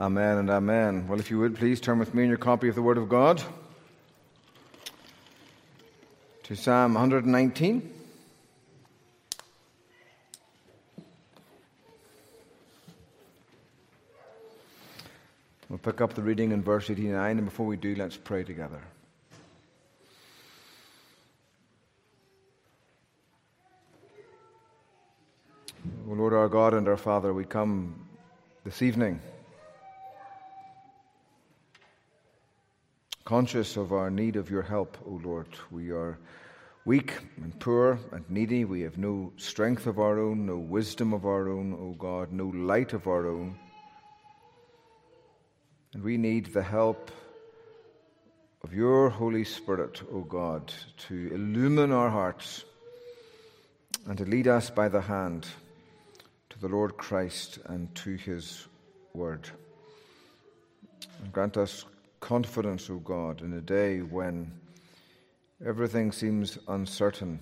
Amen and amen. Well, if you would please turn with me in your copy of the Word of God to Psalm 119. We'll pick up the reading in verse 89, and before we do, let's pray together. Lord our God and our Father, we come this evening conscious of our need of your help, O Lord. We are weak and poor and needy. We have no strength of our own, no wisdom of our own, O God, no light of our own. And we need the help of your Holy Spirit, O God, to illumine our hearts and to lead us by the hand to the Lord Christ and to his word. And grant us confidence, O God, in a day when everything seems uncertain,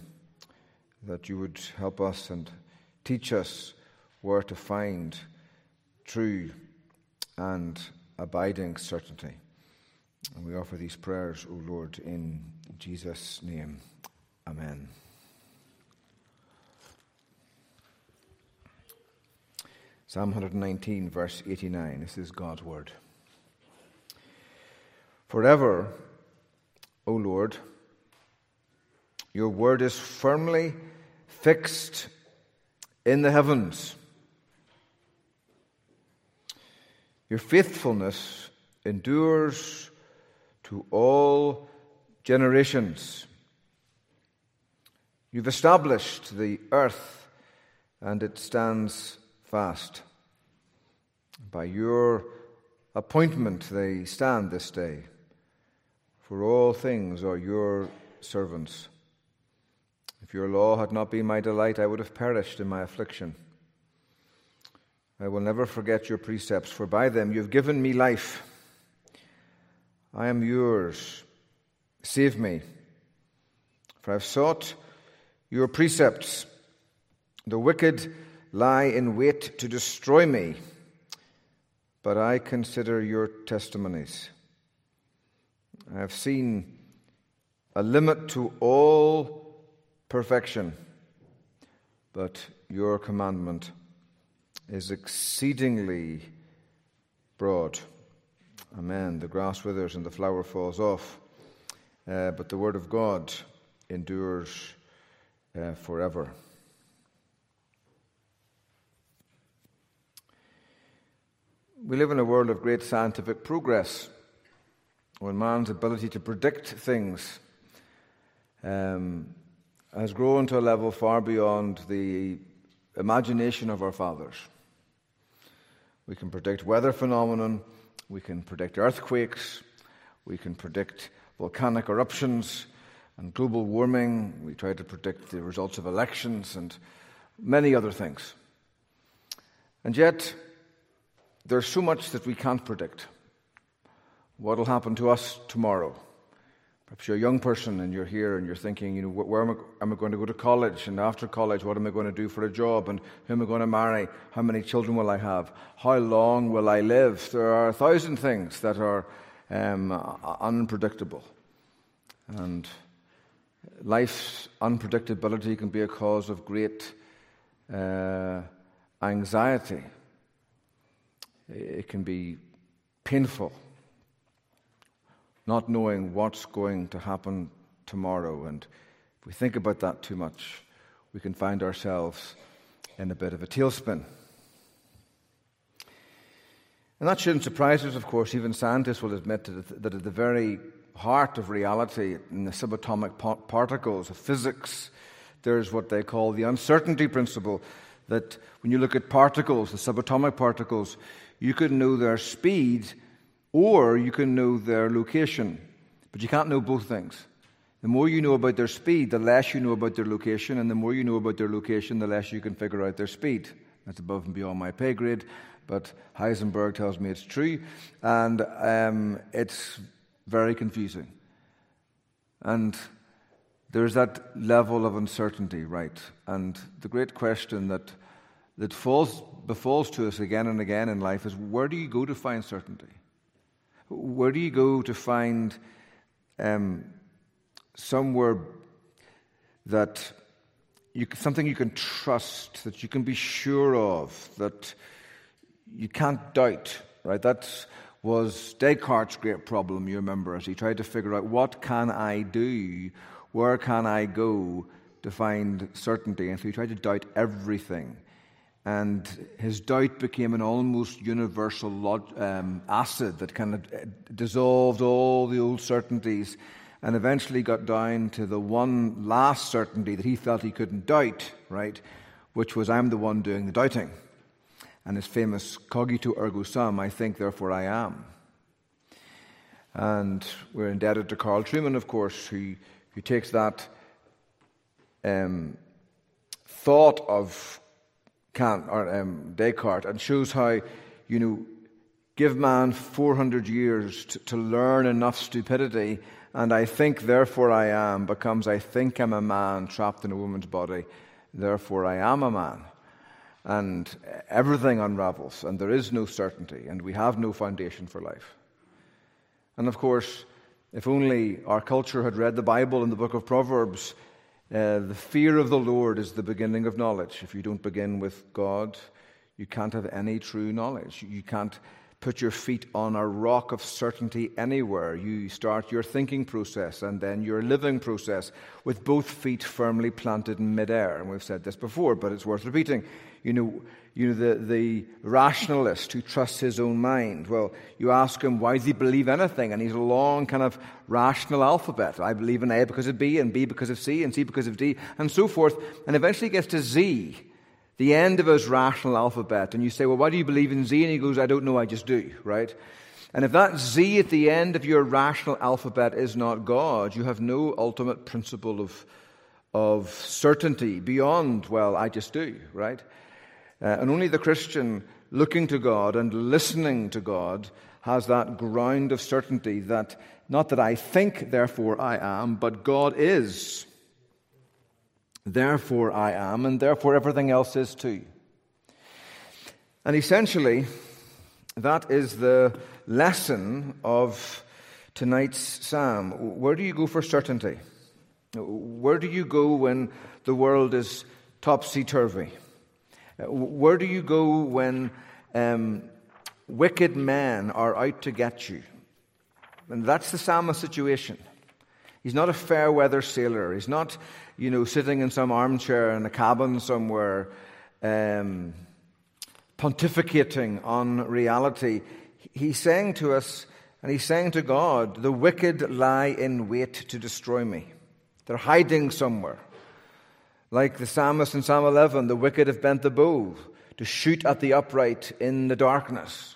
that you would help us and teach us where to find true and abiding certainty. And we offer these prayers, O Lord, in Jesus' name. Amen. Psalm 119, verse 89. This is God's word. Forever, O Lord, your word is firmly fixed in the heavens. Your faithfulness endures to all generations. You've established the earth and it stands fast. By your appointment they stand this day for all things are your servants. If your law had not been my delight, I would have perished in my affliction. I will never forget your precepts, for by them you have given me life. I am yours. Save me. For I have sought your precepts. The wicked lie in wait to destroy me, but I consider your testimonies. I have seen a limit to all perfection, but your commandment is exceedingly broad. Amen. The grass withers and the flower falls off, uh, but the word of God endures uh, forever. We live in a world of great scientific progress when man's ability to predict things um, has grown to a level far beyond the imagination of our fathers. We can predict weather phenomenon, we can predict earthquakes, we can predict volcanic eruptions and global warming, we try to predict the results of elections and many other things. And yet, there's so much that we can't predict what will happen to us tomorrow. Perhaps you're a young person and you're here and you're thinking, you know, where am I, am I, going to go to college? And after college, what am I going to do for a job? And who am I going to marry? How many children will I have? How long will I live? There are a thousand things that are um, unpredictable. And life's unpredictability can be a cause of great uh, anxiety. It can be painful not knowing what's going to happen tomorrow. And if we think about that too much, we can find ourselves in a bit of a tailspin. And that shouldn't surprise us, of course. Even scientists will admit that at the very heart of reality, in the subatomic particles of physics, there's what they call the uncertainty principle. That when you look at particles, the subatomic particles, you could know their speed or you can know their location, but you can't know both things. The more you know about their speed, the less you know about their location, and the more you know about their location, the less you can figure out their speed. That's above and beyond my pay grade, but Heisenberg tells me it's true, and um, it's very confusing. And there's that level of uncertainty, right? And the great question that that falls, befalls to us again and again in life is where do you go to find certainty? Where do you go to find um, somewhere that you, something you can trust, that you can be sure of, that you can't doubt, right? That was Descartes' great problem, you remember, as he tried to figure out what can I do, where can I go to find certainty. And so he tried to doubt everything. And his doubt became an almost universal um, acid that kind of uh, dissolved all the old certainties and eventually got down to the one last certainty that he felt he couldn't doubt, right? Which was, I'm the one doing the doubting. And his famous cogito ergo sum, I think, therefore I am. And we're indebted to Carl Trueman, of course, who, who takes that um, thought of Kant or um, Descartes and shows how, you know, give man 400 years to, to learn enough stupidity and I think, therefore I am, becomes I think I'm a man trapped in a woman's body, therefore I am a man. And everything unravels, and there is no certainty, and we have no foundation for life. And of course, if only our culture had read the Bible and the book of Proverbs, uh, the fear of the Lord is the beginning of knowledge. If you don't begin with God, you can't have any true knowledge. You can't put your feet on a rock of certainty anywhere. You start your thinking process and then your living process with both feet firmly planted in midair. And we've said this before, but it's worth repeating. You know, you know the, the rationalist who trusts his own mind. Well, you ask him, why does he believe anything? And he's a long kind of rational alphabet. I believe in A because of B, and B because of C, and C because of D, and so forth. And eventually gets to Z the end of his rational alphabet, and you say, Well, why do you believe in Z? And he goes, I don't know, I just do, right? And if that Z at the end of your rational alphabet is not God, you have no ultimate principle of, of certainty beyond, well, I just do, right? Uh, and only the Christian looking to God and listening to God has that ground of certainty that not that I think, therefore I am, but God is. Therefore I am, and therefore everything else is too. And essentially, that is the lesson of tonight's psalm. Where do you go for certainty? Where do you go when the world is topsy turvy? Where do you go when um, wicked men are out to get you? And that's the psalmist's situation. He's not a fair weather sailor. He's not you know, sitting in some armchair in a cabin somewhere, um, pontificating on reality. He's saying to us, and he's saying to God, the wicked lie in wait to destroy me. They're hiding somewhere. Like the psalmist in Psalm 11, the wicked have bent the bow to shoot at the upright in the darkness.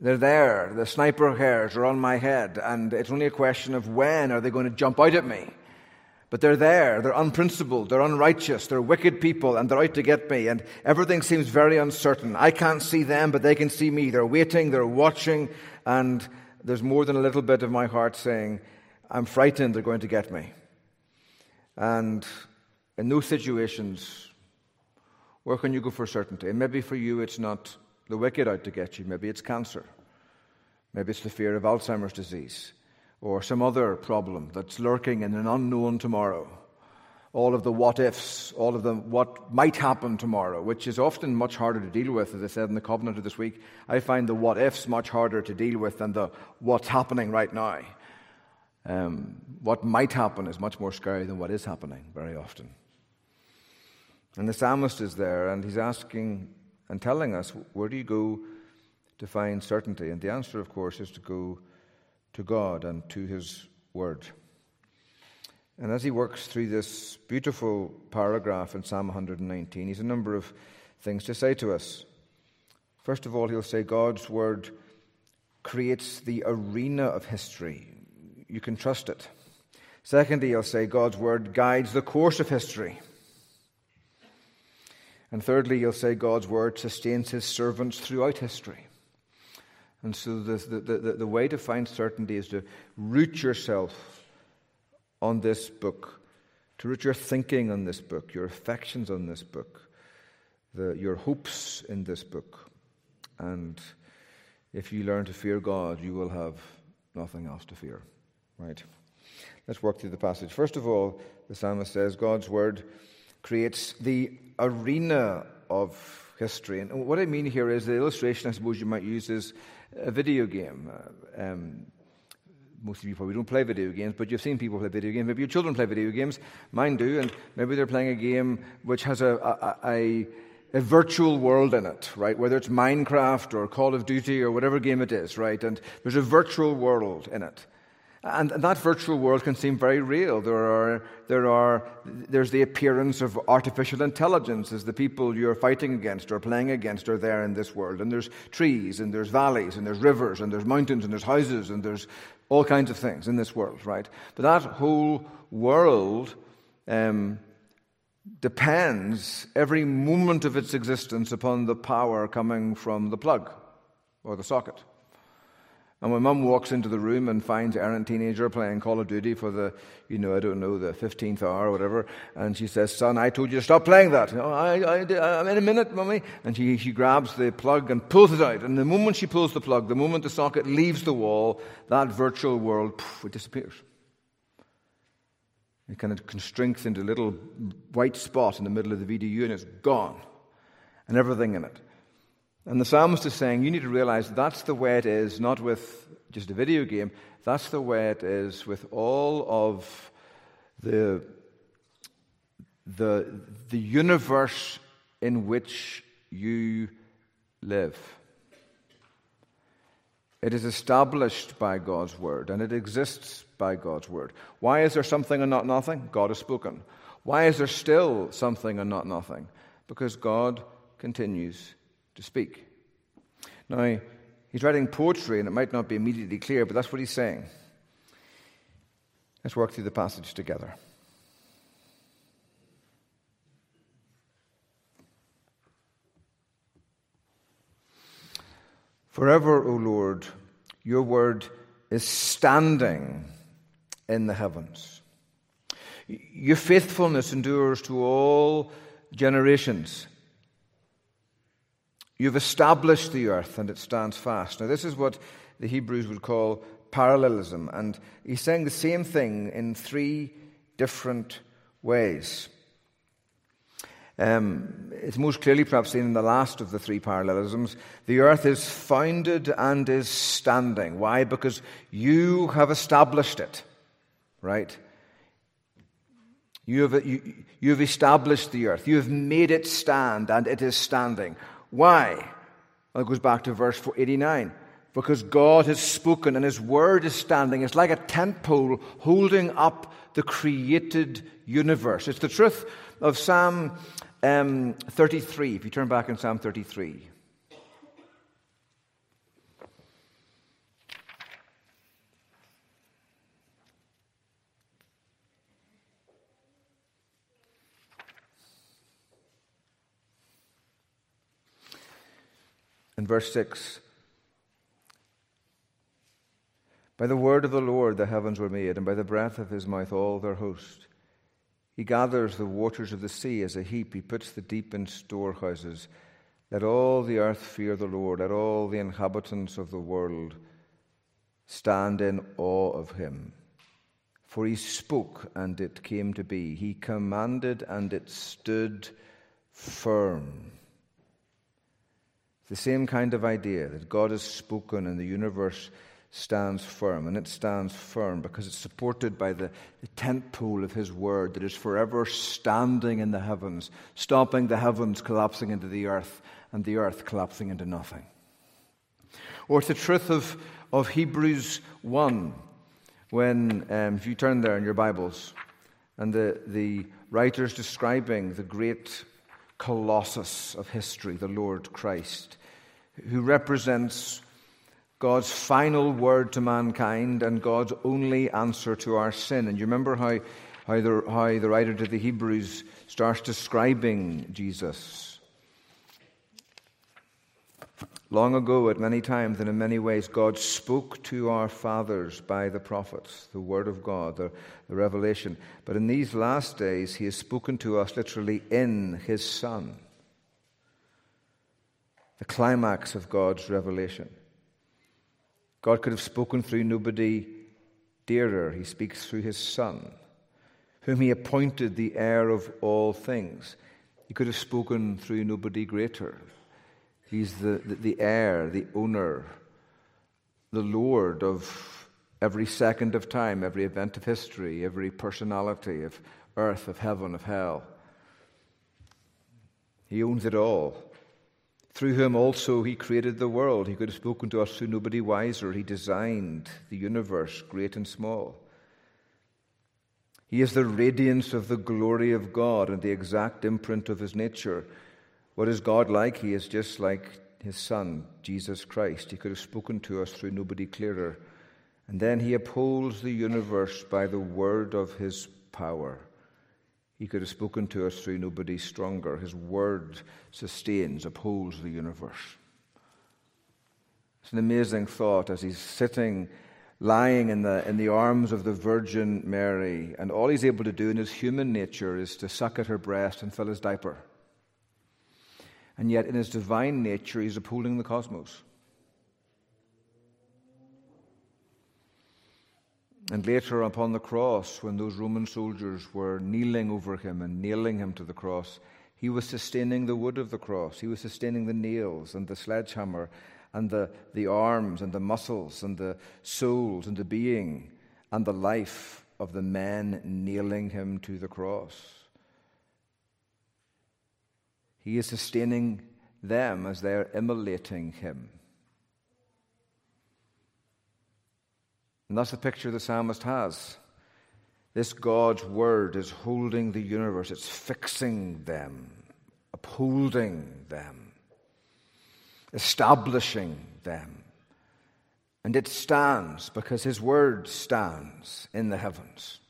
They're there. The sniper hairs are on my head, and it's only a question of when are they going to jump out at me. But they're there, they're unprincipled, they're unrighteous, they're wicked people, and they're out to get me, and everything seems very uncertain. I can't see them, but they can see me. They're waiting, they're watching, and there's more than a little bit of my heart saying, I'm frightened they're going to get me. And in those situations, where can you go for certainty? And maybe for you, it's not the wicked out to get you, maybe it's cancer, maybe it's the fear of Alzheimer's disease or some other problem that's lurking in an unknown tomorrow. All of the what ifs, all of the what might happen tomorrow, which is often much harder to deal with, as I said in the covenant of this week. I find the what ifs much harder to deal with than the what's happening right now. Um, what might happen is much more scary than what is happening very often. And the psalmist is there and he's asking and telling us, where do you go to find certainty? And the answer, of course, is to go to God and to His Word. And as he works through this beautiful paragraph in Psalm 119, he's a number of things to say to us. First of all, he'll say God's Word creates the arena of history. You can trust it. Secondly, he'll say God's Word guides the course of history. And thirdly, you'll say God's Word sustains his servants throughout history. And so the, the, the, the way to find certainty is to root yourself on this book, to root your thinking on this book, your affections on this book. the, your hopes in this book. And if you learn to fear God, you will have nothing else to fear. Right? Let's work through the passage. First of all, the psalmist says God's word creates the arena of history. And what I mean here is the illustration I suppose you might use is a video game. Uh, um, most of you probably don't play video games, but you've seen people play video games. Maybe your children play video games. Mine do, and maybe they're playing a game which has a, a, a, a virtual world in it, right? Whether it's Minecraft or Call of Duty or whatever game it is, right? And there's a virtual world in it. And that virtual world can seem very real. There are, there are, there's the appearance of artificial intelligence as the people you're fighting against or playing against are there in this world. And there's trees, and there's valleys, and there's rivers, and there's mountains, and there's houses, and there's all kinds of things in this world, right? But that whole world um, depends every moment of its existence upon the power coming from the plug or the socket. And my mum walks into the room and finds an errant teenager playing Call of Duty for the, you know, I don't know, the 15th hour or whatever, and she says, Son, I told you to stop playing that. I, I, I'm in a minute, mummy. And she, she grabs the plug and pulls it out. And the moment she pulls the plug, the moment the socket leaves the wall, that virtual world, poof, it disappears. It kind of constricts into a little white spot in the middle of the VDU and it's gone. And everything in it. And the psalmist is saying, you need to realize that's the way it is, not with just a video game, that's the way it is with all of the, the, the universe in which you live. It is established by God's word and it exists by God's word. Why is there something and not nothing? God has spoken. Why is there still something and not nothing? Because God continues to speak. Now, he's writing poetry, and it might not be immediately clear, but that's what he's saying. Let's work through the passage together. Forever, O Lord, your word is standing in the heavens. Your faithfulness endures to all generations. You've established the earth and it stands fast. Now, this is what the Hebrews would call parallelism. And he's saying the same thing in three different ways. Um, it's most clearly perhaps seen in the last of the three parallelisms. The earth is founded and is standing. Why? Because you have established it, right? You have, you, you have established the earth. You have made it stand and it is standing. Why? Well, it goes back to verse 89. Because God has spoken and His word is standing. It's like a tent pole holding up the created universe. It's the truth of Psalm um, 33. If you turn back in Psalm 33. In verse 6, by the word of the Lord the heavens were made, and by the breath of his mouth all their host. He gathers the waters of the sea as a heap, he puts the deep in storehouses. Let all the earth fear the Lord, let all the inhabitants of the world stand in awe of him. For he spoke, and it came to be. He commanded, and it stood firm. The same kind of idea that God has spoken and the universe stands firm. And it stands firm because it's supported by the, the tent pole of His word that is forever standing in the heavens, stopping the heavens collapsing into the earth and the earth collapsing into nothing. Or it's the truth of, of Hebrews 1, when, um, if you turn there in your Bibles, and the, the writer's describing the great colossus of history, the Lord Christ, who represents God's final word to mankind and God's only answer to our sin. And you remember how, how, the, how the writer to the Hebrews starts describing Jesus. Long ago, at many times and in many ways, God spoke to our fathers by the prophets, the Word of God, the, the revelation. But in these last days, He has spoken to us literally in His Son. the climax of God's revelation. God could have spoken through nobody dearer. He speaks through his Son, whom he appointed the heir of all things. He could have spoken through nobody greater. He's the, the, the heir, the owner, the Lord of every second of time, every event of history, every personality of earth, of heaven, of hell. He owns it all. Through whom also he created the world. He could have spoken to us through nobody wiser. He designed the universe, great and small. He is the radiance of the glory of God and the exact imprint of his nature. What is God like? He is just like his Son, Jesus Christ. He could have spoken to us through nobody clearer. And then he upholds the universe by the word of his power. He could have spoken to us through nobody stronger. His word sustains, upholds the universe. It's an amazing thought as he's sitting, lying in the, in the arms of the Virgin Mary, and all he's able to do in his human nature is to suck at her breast and fill his diaper. And yet, in his divine nature, he's upholding the cosmos. And later upon the cross, when those Roman soldiers were kneeling over him and nailing him to the cross, he was sustaining the wood of the cross. He was sustaining the nails and the sledgehammer and the, the arms and the muscles and the souls and the being and the life of the men nailing him to the cross. He is sustaining them as they are immolating him. And that's the picture the psalmist has. This God's word is holding the universe, it's fixing them, upholding them, establishing them. And it stands because his word stands in the heavens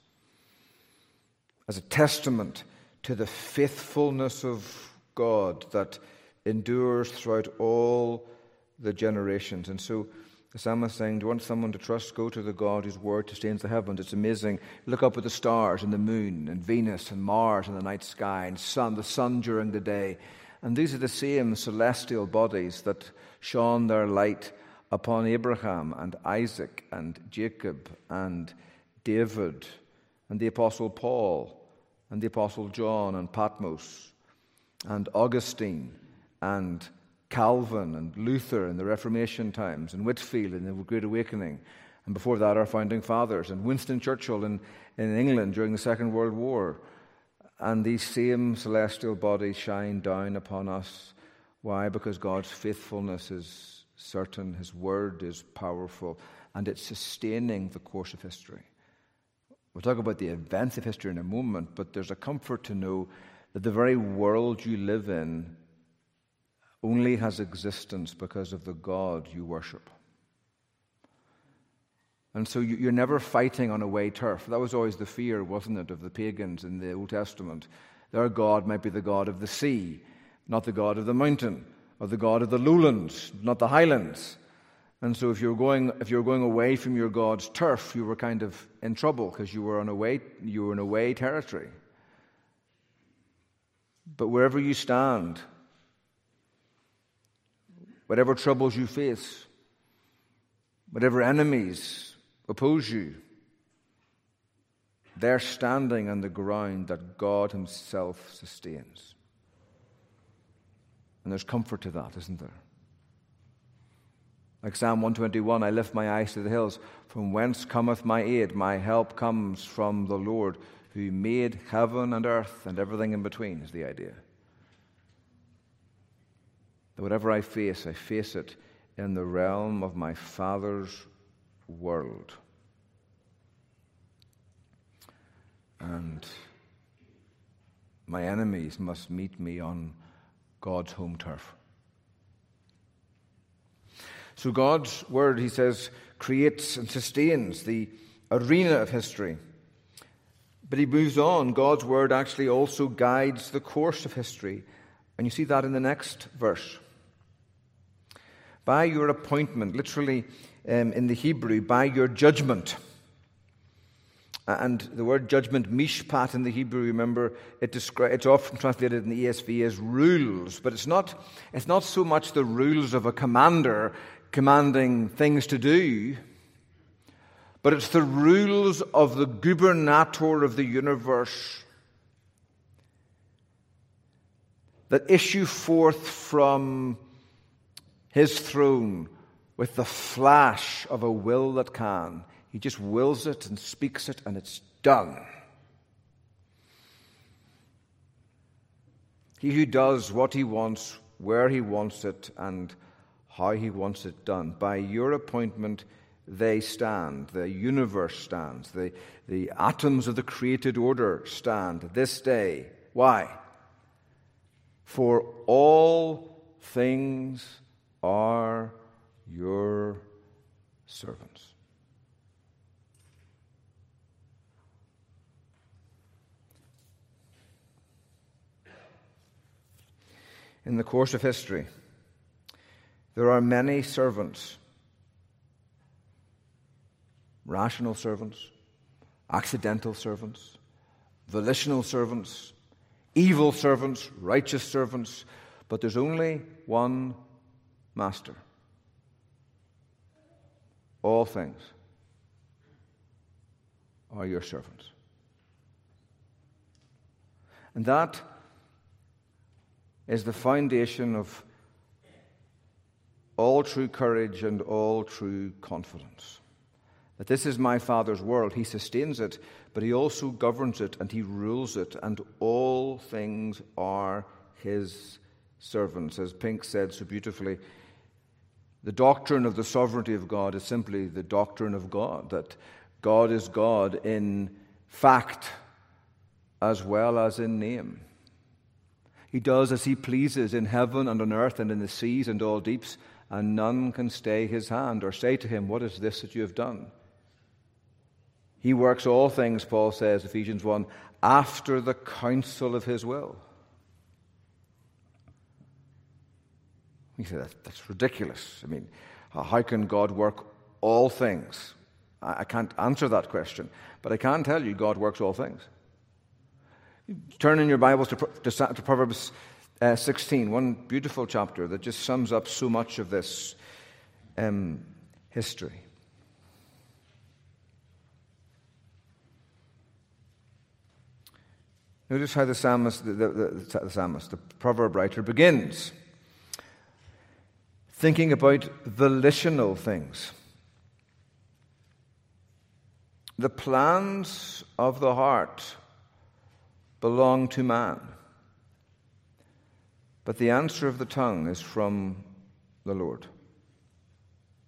as a testament to the faithfulness of God that endures throughout all the generations. And so, the psalmist saying, Do you want someone to trust? Go to the God whose word sustains the heavens. It's amazing. Look up at the stars and the moon and Venus and Mars in the night sky and sun, the sun during the day. And these are the same celestial bodies that shone their light upon Abraham and Isaac and Jacob and David and the Apostle Paul and the Apostle John and Patmos and Augustine and Calvin and Luther in the Reformation times, and Whitefield in the Great Awakening, and before that, our founding fathers, and Winston Churchill in, in England during the Second World War. And these same celestial bodies shine down upon us. Why? Because God's faithfulness is certain, His word is powerful, and it's sustaining the course of history. We'll talk about the events of history in a moment, but there's a comfort to know that the very world you live in only has existence because of the God you worship. And so you're never fighting on away turf. That was always the fear, wasn't it, of the pagans in the Old Testament. Their God might be the God of the sea, not the God of the mountain, or the God of the lowlands, not the highlands. And so if you're going, if you're going away from your God's turf, you were kind of in trouble because you were on away, you were in away territory. But wherever you stand, whatever troubles you face, whatever enemies oppose you, they're standing on the ground that God Himself sustains. And there's comfort to that, isn't there? Like Psalm 121, I lift my eyes to the hills. From whence cometh my aid? My help comes from the Lord, who made heaven and earth and everything in between, is the idea. That whatever I face, I face it in the realm of my Father's world. And my enemies must meet me on God's home turf. So, God's word, he says, creates and sustains the arena of history. But he moves on. God's word actually also guides the course of history. And you see that in the next verse by your appointment, literally um, in the Hebrew, by your judgment. And the word judgment, mishpat in the Hebrew, remember, it descri- it's often translated in the ESV as rules, but it's not, it's not so much the rules of a commander commanding things to do, but it's the rules of the gubernator of the universe that issue forth from his throne with the flash of a will that can. He just wills it and speaks it, and it's done. He who does what he wants, where he wants it, and how he wants it done. By your appointment, they stand. The universe stands. The, the atoms of the created order stand this day. Why? For all things are your servants. In the course of history, there are many servants rational servants, accidental servants, volitional servants, evil servants, righteous servants, but there's only one master. All things are your servants. And that is the foundation of all true courage and all true confidence. That this is my Father's world. He sustains it, but He also governs it and He rules it, and all things are His servants. As Pink said so beautifully, the doctrine of the sovereignty of God is simply the doctrine of God, that God is God in fact as well as in name. He does as He pleases in heaven and on earth and in the seas and all deeps, and none can stay His hand or say to Him, What is this that you have done? He works all things, Paul says, Ephesians 1, after the counsel of his will. You say, that, that's ridiculous. I mean, how can God work all things? I, I can't answer that question, but I can tell you God works all things. Turn in your Bibles to, to, to Proverbs uh, 16, one beautiful chapter that just sums up so much of this um, history. Notice how the psalmist, the, the, the, the psalmist, the proverb writer begins thinking about volitional things. The plans of the heart belong to man, but the answer of the tongue is from the Lord.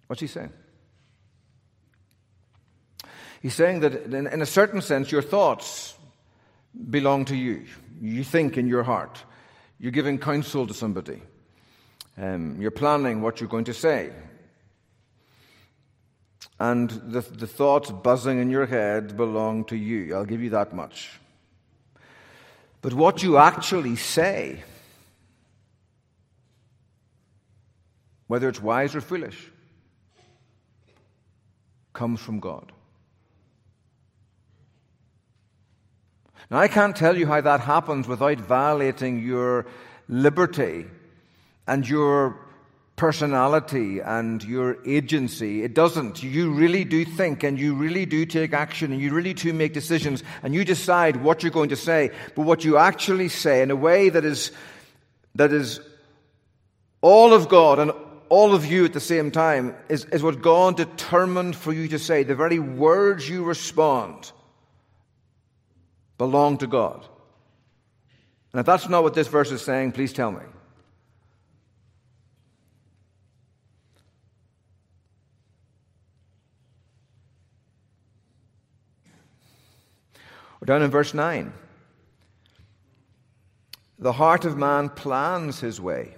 What's he saying? He's saying that in, in a certain sense, your thoughts belong to you. You think in your heart. You're giving counsel to somebody. Um, you're planning what you're going to say. And the, the thoughts buzzing in your head belong to you. I'll give you that much. But what you actually say, whether it's wise or foolish, comes from God. Now, I can't tell you how that happens without violating your liberty and your personality and your agency. It doesn't. You really do think and you really do take action and you really do make decisions and you decide what you're going to say. But what you actually say in a way that is, that is all of God and all of you at the same time is, is what God determined for you to say. The very words you respond belong to God. And if that's not what this verse is saying, please tell me. We're down in verse 9. The heart of man plans his way.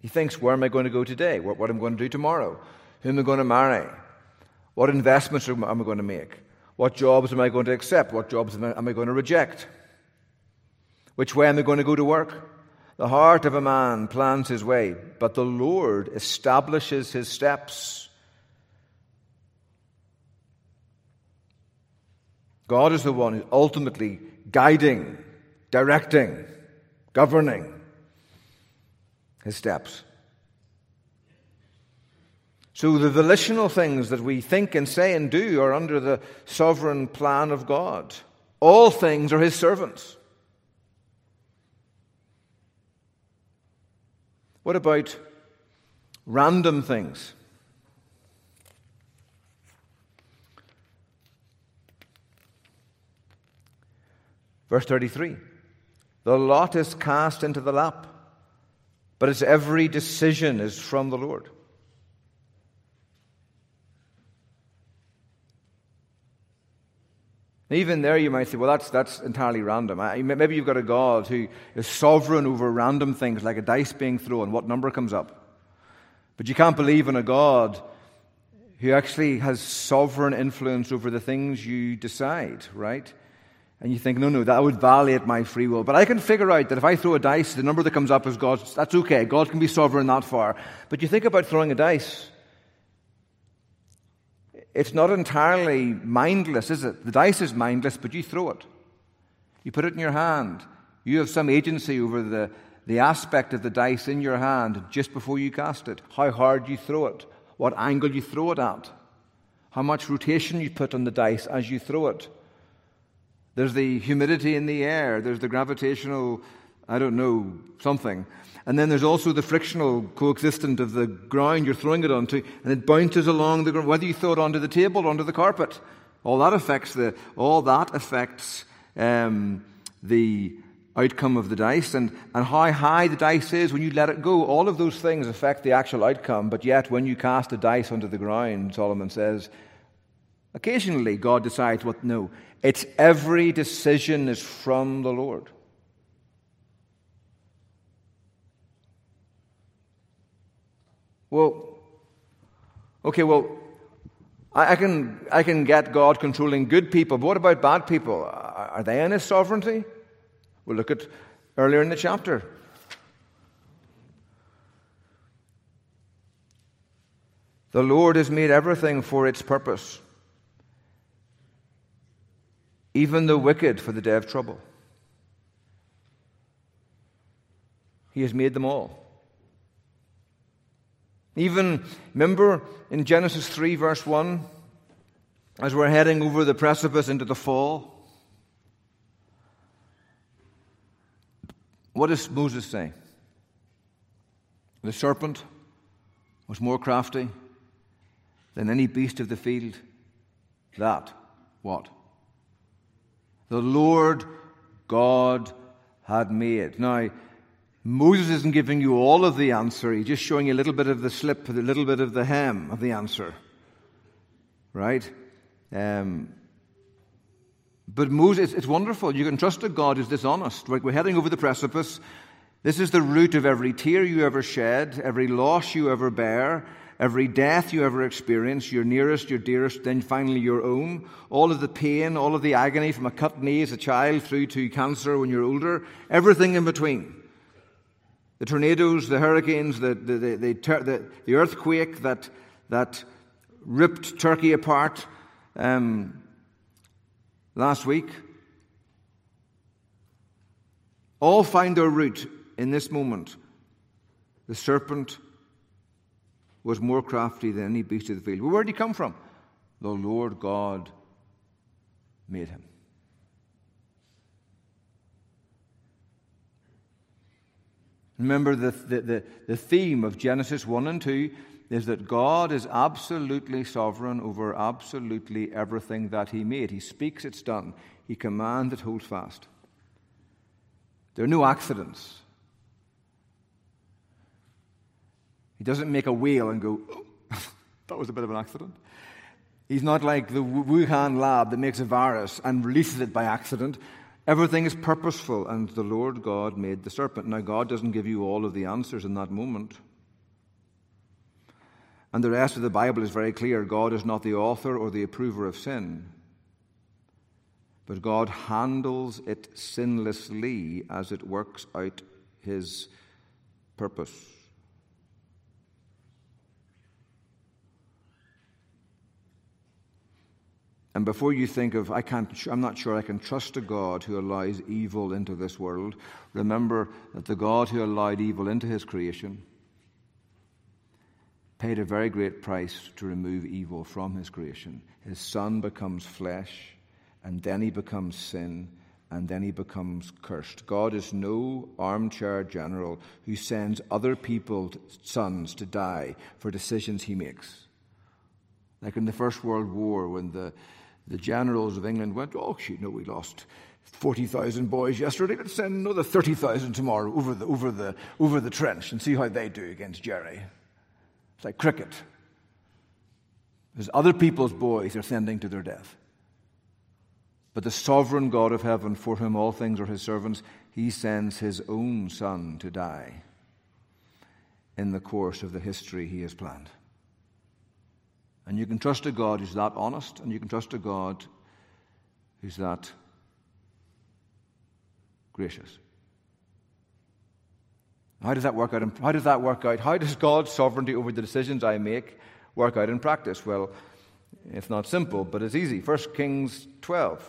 He thinks, where am I going to go today? What, what am I going to do tomorrow? Who am I going to marry? What investments am I going to make? What jobs am I going to accept? What jobs am I, going to reject? Which way am I going to go to work? The heart of a man plans his way, but the Lord establishes his steps. God is the one who's ultimately guiding, directing, governing his steps. So the volitional things that we think and say and do are under the sovereign plan of God. All things are his servants. What about random things? Verse 33 The lot is cast into the lap, but its every decision is from the Lord. Even there, you might say, well, that's, that's entirely random. Maybe you've got a God who is sovereign over random things, like a dice being thrown, what number comes up. But you can't believe in a God who actually has sovereign influence over the things you decide, right? And you think, no, no, that would violate my free will. But I can figure out that if I throw a dice, the number that comes up is God's. That's okay. God can be sovereign that far. But you think about throwing a dice. It's not entirely mindless, is it? The dice is mindless, but you throw it. You put it in your hand. You have some agency over the, the aspect of the dice in your hand just before you cast it. How hard you throw it, what angle you throw it at, how much rotation you put on the dice as you throw it. There's the humidity in the air, there's the gravitational, I don't know, something. And then there's also the frictional coexistent of the ground you're throwing it onto, and it bounces along the ground, whether you throw it onto the table or onto the carpet. All that affects the, all that affects um, the outcome of the dice and, and how high the dice is when you let it go. All of those things affect the actual outcome, but yet when you cast a dice onto the ground, Solomon says, occasionally God decides what, no, it's every decision is from the Lord. Well, okay, well, I, can, I can get God controlling good people, but what about bad people? Are they in His sovereignty? We'll look at earlier in the chapter. The Lord has made everything for its purpose, even the wicked for the day of trouble. He has made them all. Even, remember in Genesis 3, verse 1, as we're heading over the precipice into the fall, what does Moses say? The serpent was more crafty than any beast of the field. That, what? The Lord God had made. Now, Moses isn't giving you all of the answer, he's just showing you a little bit of the slip, a little bit of the hem of the answer. Right? Um, but Moses, it's wonderful. You can trust a God who's dishonest. Right? We're heading over the precipice. This is the root of every tear you ever shed, every loss you ever bear, every death you ever experience, your nearest, your dearest, then finally your own. All of the pain, all of the agony from a cut knee as a child through to cancer when you're older, everything in between. The tornadoes, the hurricanes, the, the, the, the, earthquake that, that ripped Turkey apart um, last week, all find their root in this moment. The serpent was more crafty than any beast of the field. Where did he come from? The Lord God made him. Remember, the, the, the, the, theme of Genesis 1 and 2 is that God is absolutely sovereign over absolutely everything that He made. He speaks, it's done. He commands, it holds fast. There are no accidents. He doesn't make a whale and go, oh, that was a bit of an accident. He's not like the Wuhan lab that makes a virus and releases it by accident. Everything is purposeful, and the Lord God made the serpent. Now, God doesn't give you all of the answers in that moment. And the rest of the Bible is very clear God is not the author or the approver of sin, but God handles it sinlessly as it works out his purpose. And before you think of, I can't, I'm not sure I can trust a God who allows evil into this world, remember that the God who allowed evil into his creation paid a very great price to remove evil from his creation. His son becomes flesh, and then he becomes sin, and then he becomes cursed. God is no armchair general who sends other people's sons to die for decisions he makes. Like in the First World War, when the, the generals of England went, Oh, you know, we lost 40,000 boys yesterday, let's send another 30,000 tomorrow over the, over, the, over the trench and see how they do against Jerry. It's like cricket. There's other people's boys are sending to their death. But the sovereign God of heaven, for whom all things are his servants, he sends his own son to die in the course of the history he has planned. And you can trust a God who's that honest, and you can trust a God who's that gracious. How does that work out? How does that work out? How does God's sovereignty over the decisions I make work out in practice? Well, it's not simple, but it's easy. 1 Kings 12.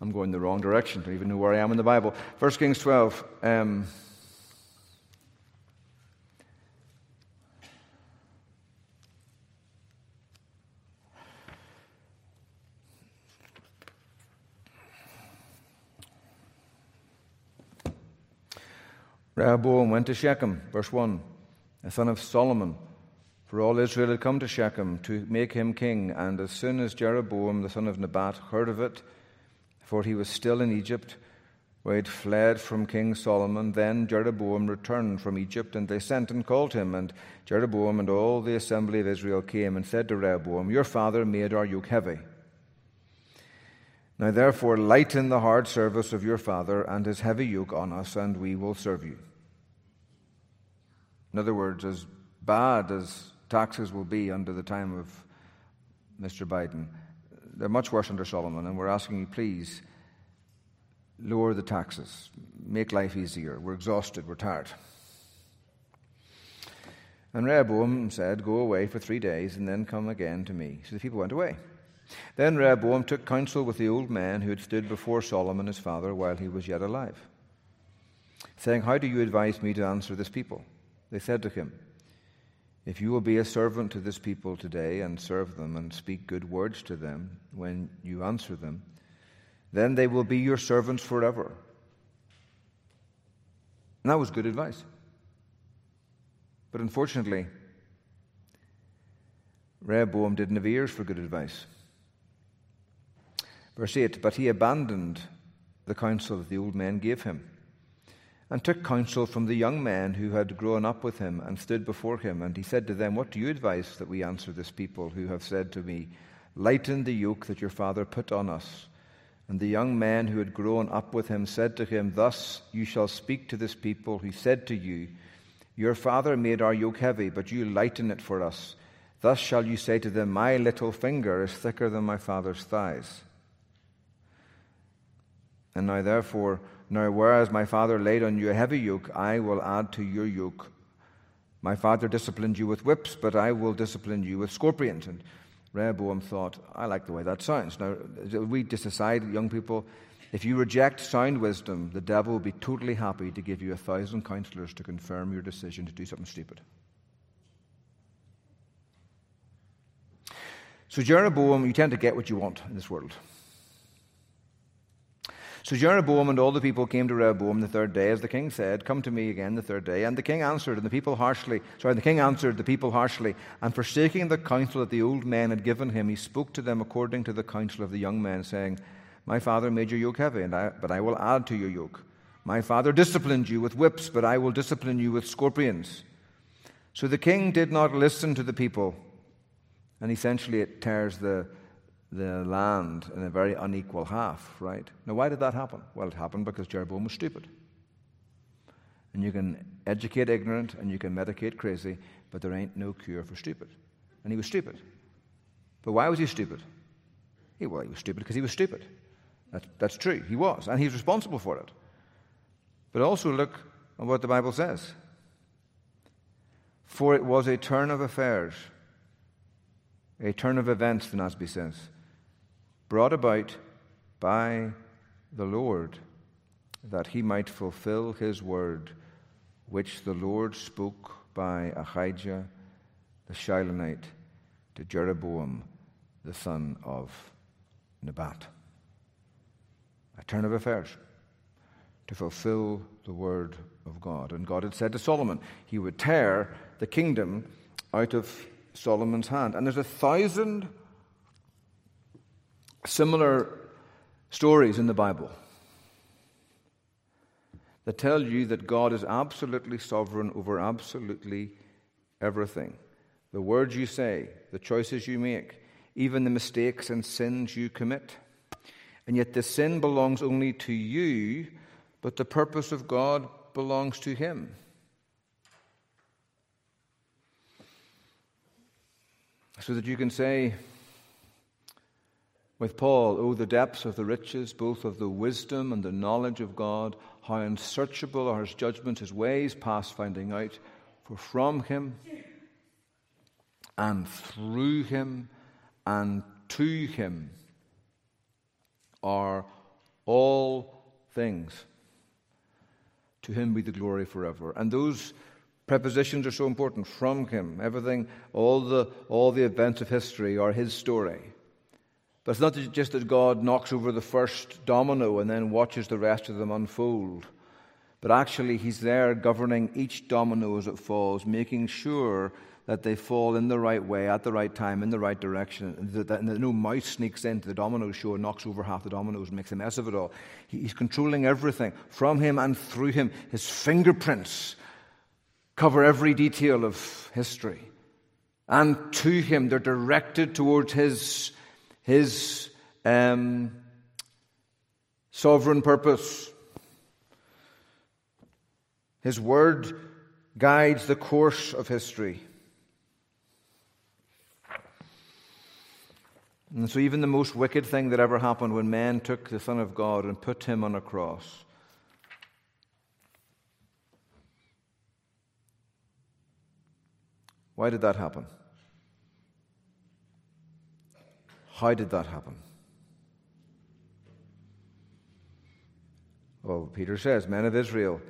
I'm going the wrong direction. I don't even know where I am in the Bible. 1 Kings 12. Um, Rehoboam went to Shechem, verse 1, the son of Solomon, for all Israel had come to Shechem to make him king. And as soon as Jeroboam, the son of Nebat, heard of it, for he was still in Egypt, where he had fled from King Solomon, then Jeroboam returned from Egypt, and they sent and called him. And Jeroboam and all the assembly of Israel came and said to Rehoboam, Your father made our yoke heavy. Now therefore lighten the hard service of your father and his heavy yoke on us, and we will serve you. In other words, as bad as taxes will be under the time of Mr. Biden, they're much worse under Solomon, and we're asking you, please, lower the taxes, make life easier. We're exhausted, we're tired. And Rehoboam said, Go away for three days and then come again to me. So the people went away. Then Rehoboam took counsel with the old man who had stood before Solomon his father while he was yet alive, saying, How do you advise me to answer this people? They said to him, If you will be a servant to this people today and serve them and speak good words to them when you answer them, then they will be your servants forever. And that was good advice. But unfortunately, Rehoboam didn't have ears for good advice. Verse 8 But he abandoned the counsel that the old men gave him and took counsel from the young men who had grown up with him and stood before him. And he said to them, What do you advise that we answer this people who have said to me, Lighten the yoke that your father put on us? And the young men who had grown up with him said to him, Thus you shall speak to this people who said to you, Your father made our yoke heavy, but you lighten it for us. Thus shall you say to them, My little finger is thicker than my father's thighs. And now, therefore, now, whereas my father laid on you a heavy yoke, I will add to your yoke. My father disciplined you with whips, but I will discipline you with scorpions. And Rehoboam thought, I like the way that sounds. Now, we just decide, young people, if you reject sound wisdom, the devil will be totally happy to give you a thousand counselors to confirm your decision to do something stupid. So, Jeroboam, you tend to get what you want in this world. So Jeroboam and all the people came to Rehoboam the third day, as the king said, Come to me again the third day. And the king answered, and the people harshly, sorry, the king answered the people harshly, and forsaking the counsel that the old men had given him, he spoke to them according to the counsel of the young men, saying, My father made your yoke heavy, and I, but I will add to your yoke. My father disciplined you with whips, but I will discipline you with scorpions. So the king did not listen to the people, and essentially it tears the the land in a very unequal half, right? Now, why did that happen? Well, it happened because Jeroboam was stupid. And you can educate ignorant and you can medicate crazy, but there ain't no cure for stupid. And he was stupid. But why was he stupid? He, well, he was stupid because he was stupid. That, that's true. He was. And he's responsible for it. But also look at what the Bible says. For it was a turn of affairs a turn of events, the NASB says, brought about by the Lord, that he might fulfill his word, which the Lord spoke by Ahijah the Shilonite to Jeroboam the son of Nebat. A turn of affairs to fulfill the word of God. And God had said to Solomon, He would tear the kingdom out of Solomon's hand. And there's a thousand similar stories in the Bible that tell you that God is absolutely sovereign over absolutely everything. The words you say, the choices you make, even the mistakes and sins you commit. And yet the sin belongs only to you, but the purpose of God belongs to Him. So that you can say, with Paul, Oh, the depths of the riches, both of the wisdom and the knowledge of God, how unsearchable are his judgments, his ways past finding out. For from him and through him and to him are all things. To him be the glory forever. And those prepositions are so important. From him, everything, all the, all the events of history are his story. It's not just that God knocks over the first domino and then watches the rest of them unfold. But actually, He's there governing each domino as it falls, making sure that they fall in the right way, at the right time, in the right direction, and that no mouse sneaks into the domino show and knocks over half the dominoes and makes a mess of it all. He's controlling everything from Him and through Him. His fingerprints cover every detail of history. And to Him, they're directed towards His his um, sovereign purpose. His word guides the course of history. And so, even the most wicked thing that ever happened when men took the Son of God and put him on a cross. Why did that happen? How did that happen? Well, Peter says, Men of Israel,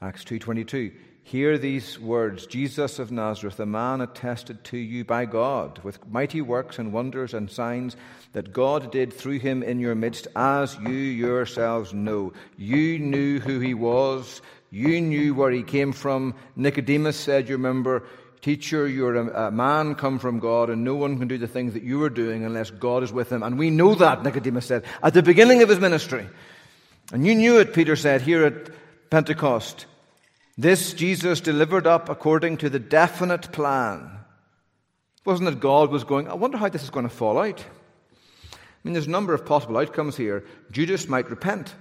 Acts 2.22, Hear these words, Jesus of Nazareth, a man attested to you by God with mighty works and wonders and signs that God did through him in your midst, as you yourselves know. You knew who he was. You knew where he came from. Nicodemus said, you remember, Teacher, you're a, a, man come from God, and no one can do the things that you are doing unless God is with him. And we know that, Nicodemus said, at the beginning of his ministry. And you knew it, Peter said, here at Pentecost. This Jesus delivered up according to the definite plan. Wasn't it God was going, I wonder how this is going to fall out? I mean, there's a number of possible outcomes here. Judas might repent.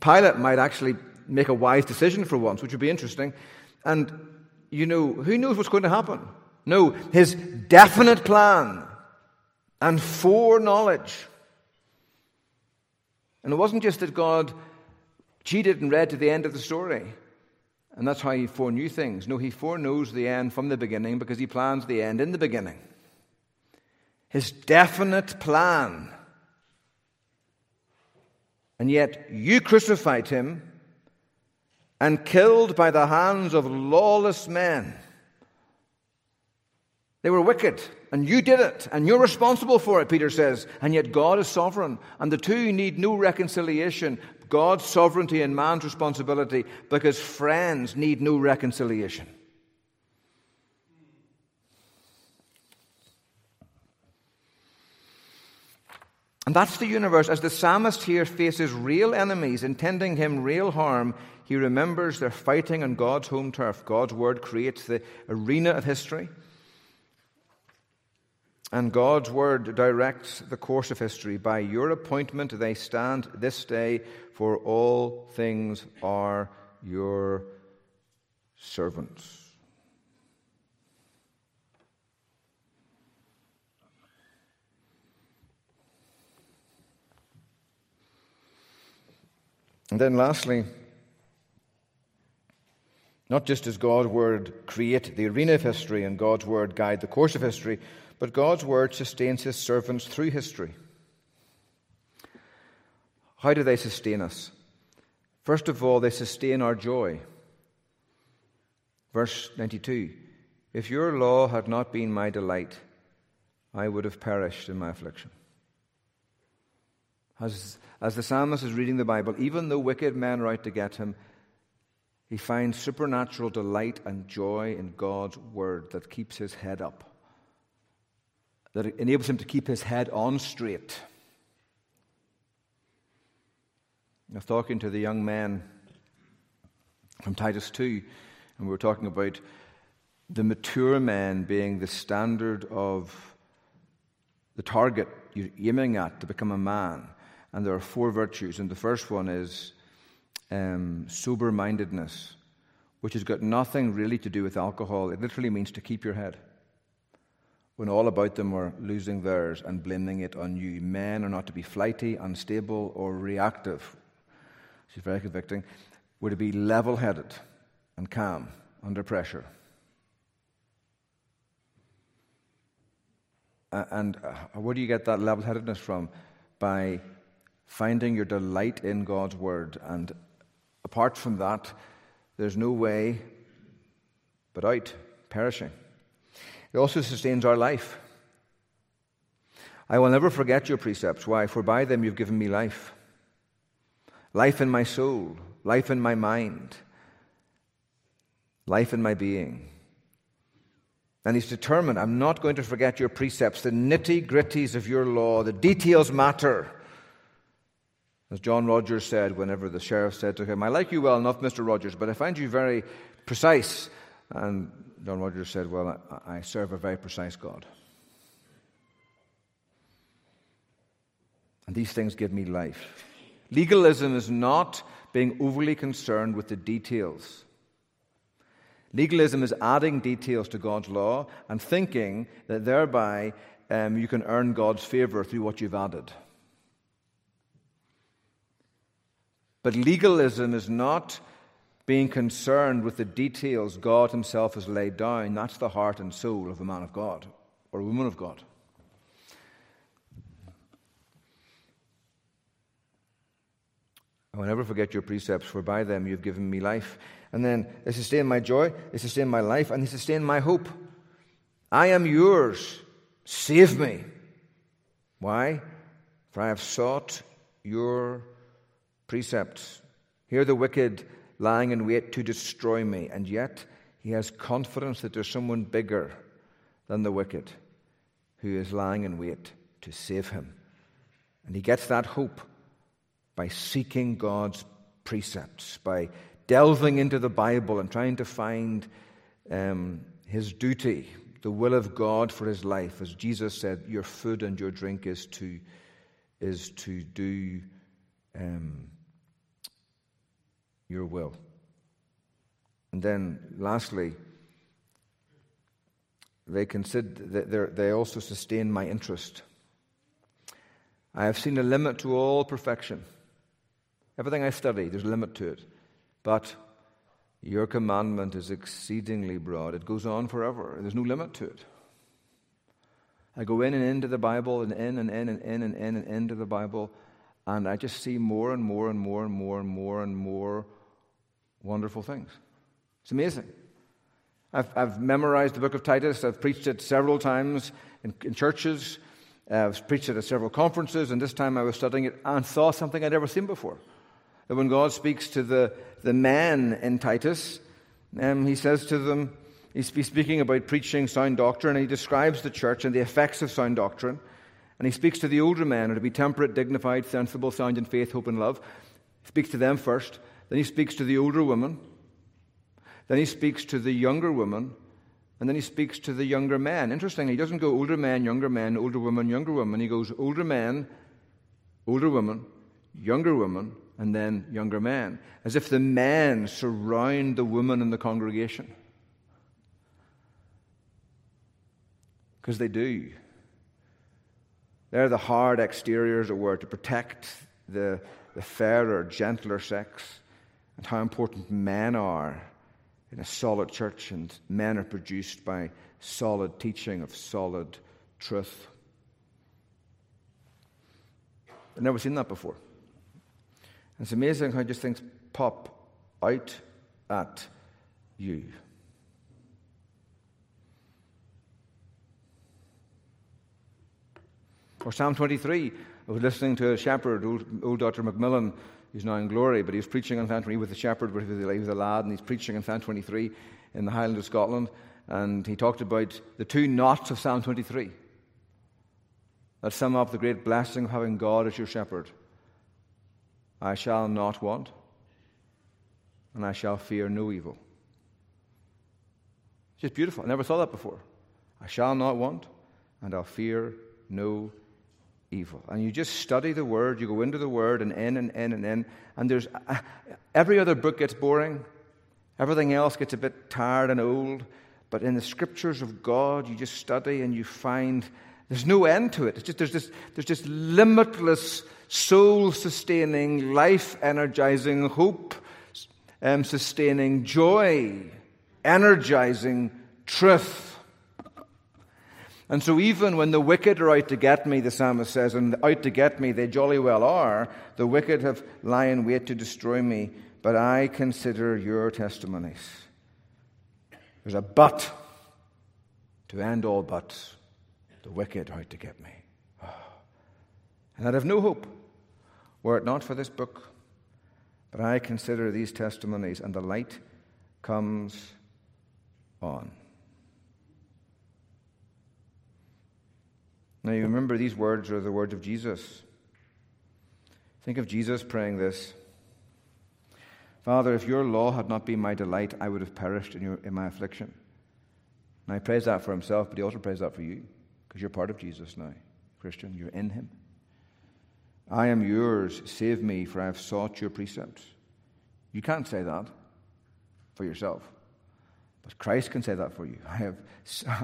Pilate might actually make a wise decision for once, which would be interesting. And you know, who knows what's going to happen? No, his definite plan and foreknowledge. And it wasn't just that God cheated and read to the end of the story. And that's how he foreknew things. No, he foreknows the end from the beginning because he plans the end in the beginning. His definite plan. And yet you crucified him and killed by the hands of lawless men. They were wicked, and you did it, and you're responsible for it, Peter says. And yet God is sovereign, and the two need no reconciliation God's sovereignty and man's responsibility, because friends need no reconciliation. And that's the universe. As the psalmist here faces real enemies intending him real harm, he remembers they're fighting on God's home turf. God's word creates the arena of history. And God's word directs the course of history. By your appointment, they stand this day, for all things are your servants. And then, lastly, Not just does God's Word create the arena of history and God's Word guide the course of history, but God's Word sustains His servants through history. How do they sustain us? First of all, they sustain our joy. Verse 92 If your law had not been my delight, I would have perished in my affliction. As, as the psalmist is reading the Bible, even though wicked men are out to get him, he finds supernatural delight and joy in God's word that keeps his head up, that enables him to keep his head on straight. I was talking to the young men from Titus 2, and we were talking about the mature man being the standard of the target you're aiming at to become a man. And there are four virtues, and the first one is um, sober mindedness, which has got nothing really to do with alcohol. It literally means to keep your head. When all about them are losing theirs and blaming it on you. Men are not to be flighty, unstable, or reactive. She's very convicting. We're to be level headed and calm under pressure. And uh, where do you get that level headedness from? By finding your delight in God's Word. And apart from that, there's no way but out, perishing. It also sustains our life. I will never forget your precepts. Why? For by them you've given me life. Life in my soul, life in my mind, life in my being. And he's determined, I'm not going to forget your precepts, the nitty gritties of your law. The details matter. As John Rogers said, whenever the sheriff said to him, I like you well enough, Mr. Rogers, but I find you very precise. And John Rogers said, Well, I serve a very precise God. And these things give me life. Legalism is not being overly concerned with the details. Legalism is adding details to God's law and thinking that thereby um, you can earn God's favor through what you've added. But legalism is not being concerned with the details God Himself has laid down. That's the heart and soul of a man of God or a woman of God. I will never forget your precepts, for by them you have given me life. And then they sustain my joy, they sustain my life, and they sustain my hope. I am yours. Save me. Why? For I have sought your precepts. Here the wicked lying in wait to destroy me, and yet he has confidence that there's someone bigger than the wicked who is lying in wait to save him. And he gets that hope by seeking God's precepts, by delving into the Bible and trying to find um, his duty, the will of God for his life. As Jesus said, your food and your drink is to, is to do um, your will. And then, lastly, they consider that they also sustain my interest. I have seen a limit to all perfection. Everything I study, there's a limit to it. But your commandment is exceedingly broad. It goes on forever. There's no limit to it. I go in and into the Bible and in and in and in and in and into the Bible, and I just see more and more and more and more and more and more wonderful things. It's amazing. I've, I've memorized the book of Titus. I've preached it several times in, in churches. I've preached it at several conferences, and this time I was studying it and saw something I'd never seen before. That when God speaks to the, the men in Titus, um, he says to them, he's speaking about preaching sound doctrine, and he describes the church and the effects of sound doctrine. And he speaks to the older men, to be temperate, dignified, sensible, sound in faith, hope, and love. He speaks to them first. Then he speaks to the older woman. Then he speaks to the younger woman. And then he speaks to the younger men. Interestingly, he doesn't go older men, younger men, older woman, younger woman. He goes older men, older woman, younger woman, and then younger men, as if the men surround the woman in the congregation. Because they do. They're the hard exteriors, that were, to protect the, the fairer, gentler sex, and how important men are in a solid church, and men are produced by solid teaching of solid truth. I've never seen that before. It's amazing how just things pop out at you. Or Psalm 23. I was listening to a shepherd, old, old Dr. Macmillan, who's now in glory, but he was preaching on Psalm 23 with a shepherd, he was, he was a lad, and he's preaching on Psalm 23 in the Highland of Scotland. And he talked about the two knots of Psalm 23 that sum up the great blessing of having God as your shepherd. I shall not want, and I shall fear no evil. It's just beautiful. I never saw that before. I shall not want, and I'll fear no evil. And you just study the Word, you go into the Word and in and in and in, and there's uh, every other book gets boring, everything else gets a bit tired and old. But in the Scriptures of God, you just study and you find there's no end to it. It's just, there's, this, there's just limitless, soul sustaining, life energizing, hope um, sustaining, joy energizing truth. And so, even when the wicked are out to get me, the psalmist says, and out to get me they jolly well are, the wicked have lie in wait to destroy me, but I consider your testimonies. There's a but to end all buts. The wicked are out to get me. Ah. And I'd have no hope were it not for this book. But I consider these testimonies, and the light comes on. Now, you remember these words are the words of Jesus. Think of Jesus praying this Father, if your law had not been my delight, I would have perished in, your, in my affliction. Now, he prays that for himself, but he also prays that for you. Because you're part of Jesus now, Christian. You're in him. I am yours. Save me, for I have sought your precepts. You can't say that for yourself. But Christ can say that for you. I, have,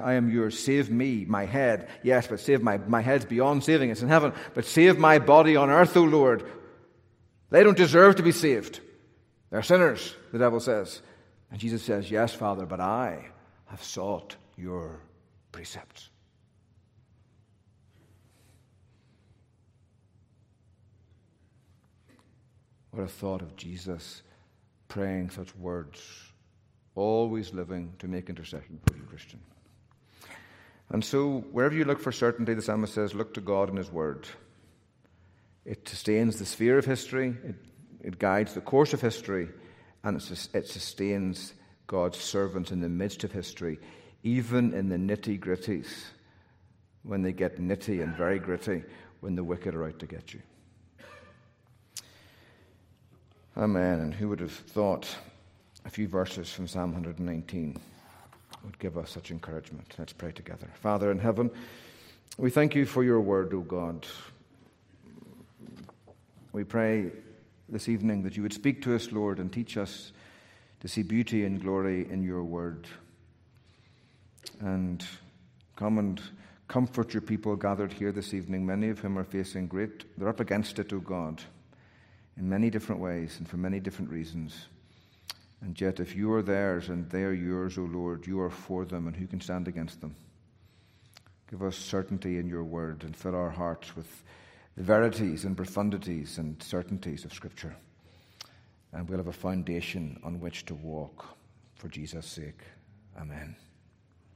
I am yours. Save me, my head. Yes, but save my, my head's beyond saving. It's in heaven. But save my body on earth, O Lord. They don't deserve to be saved. They're sinners, the devil says. And Jesus says, Yes, Father, but I have sought your precepts. What a thought of Jesus praying such words, always living to make intercession for you, Christian. And so, wherever you look for certainty, the psalmist says, look to God and His Word. It sustains the sphere of history, it, it guides the course of history, and it, it sustains God's servants in the midst of history, even in the nitty gritties, when they get nitty and very gritty, when the wicked are out to get you. Amen. And who would have thought a few verses from Psalm 119 would give us such encouragement? Let's pray together. Father in heaven, we thank you for your word, O God. We pray this evening that you would speak to us, Lord, and teach us to see beauty and glory in your word. And come and comfort your people gathered here this evening, many of whom are facing great, they're up against it, O God in many different ways and for many different reasons. And yet, if you are theirs and they are yours, O Lord, you are for them, and who can stand against them? Give us certainty in your word and fill our hearts with the verities and profundities and certainties of Scripture. And we'll have a foundation on which to walk for Jesus' sake. Amen.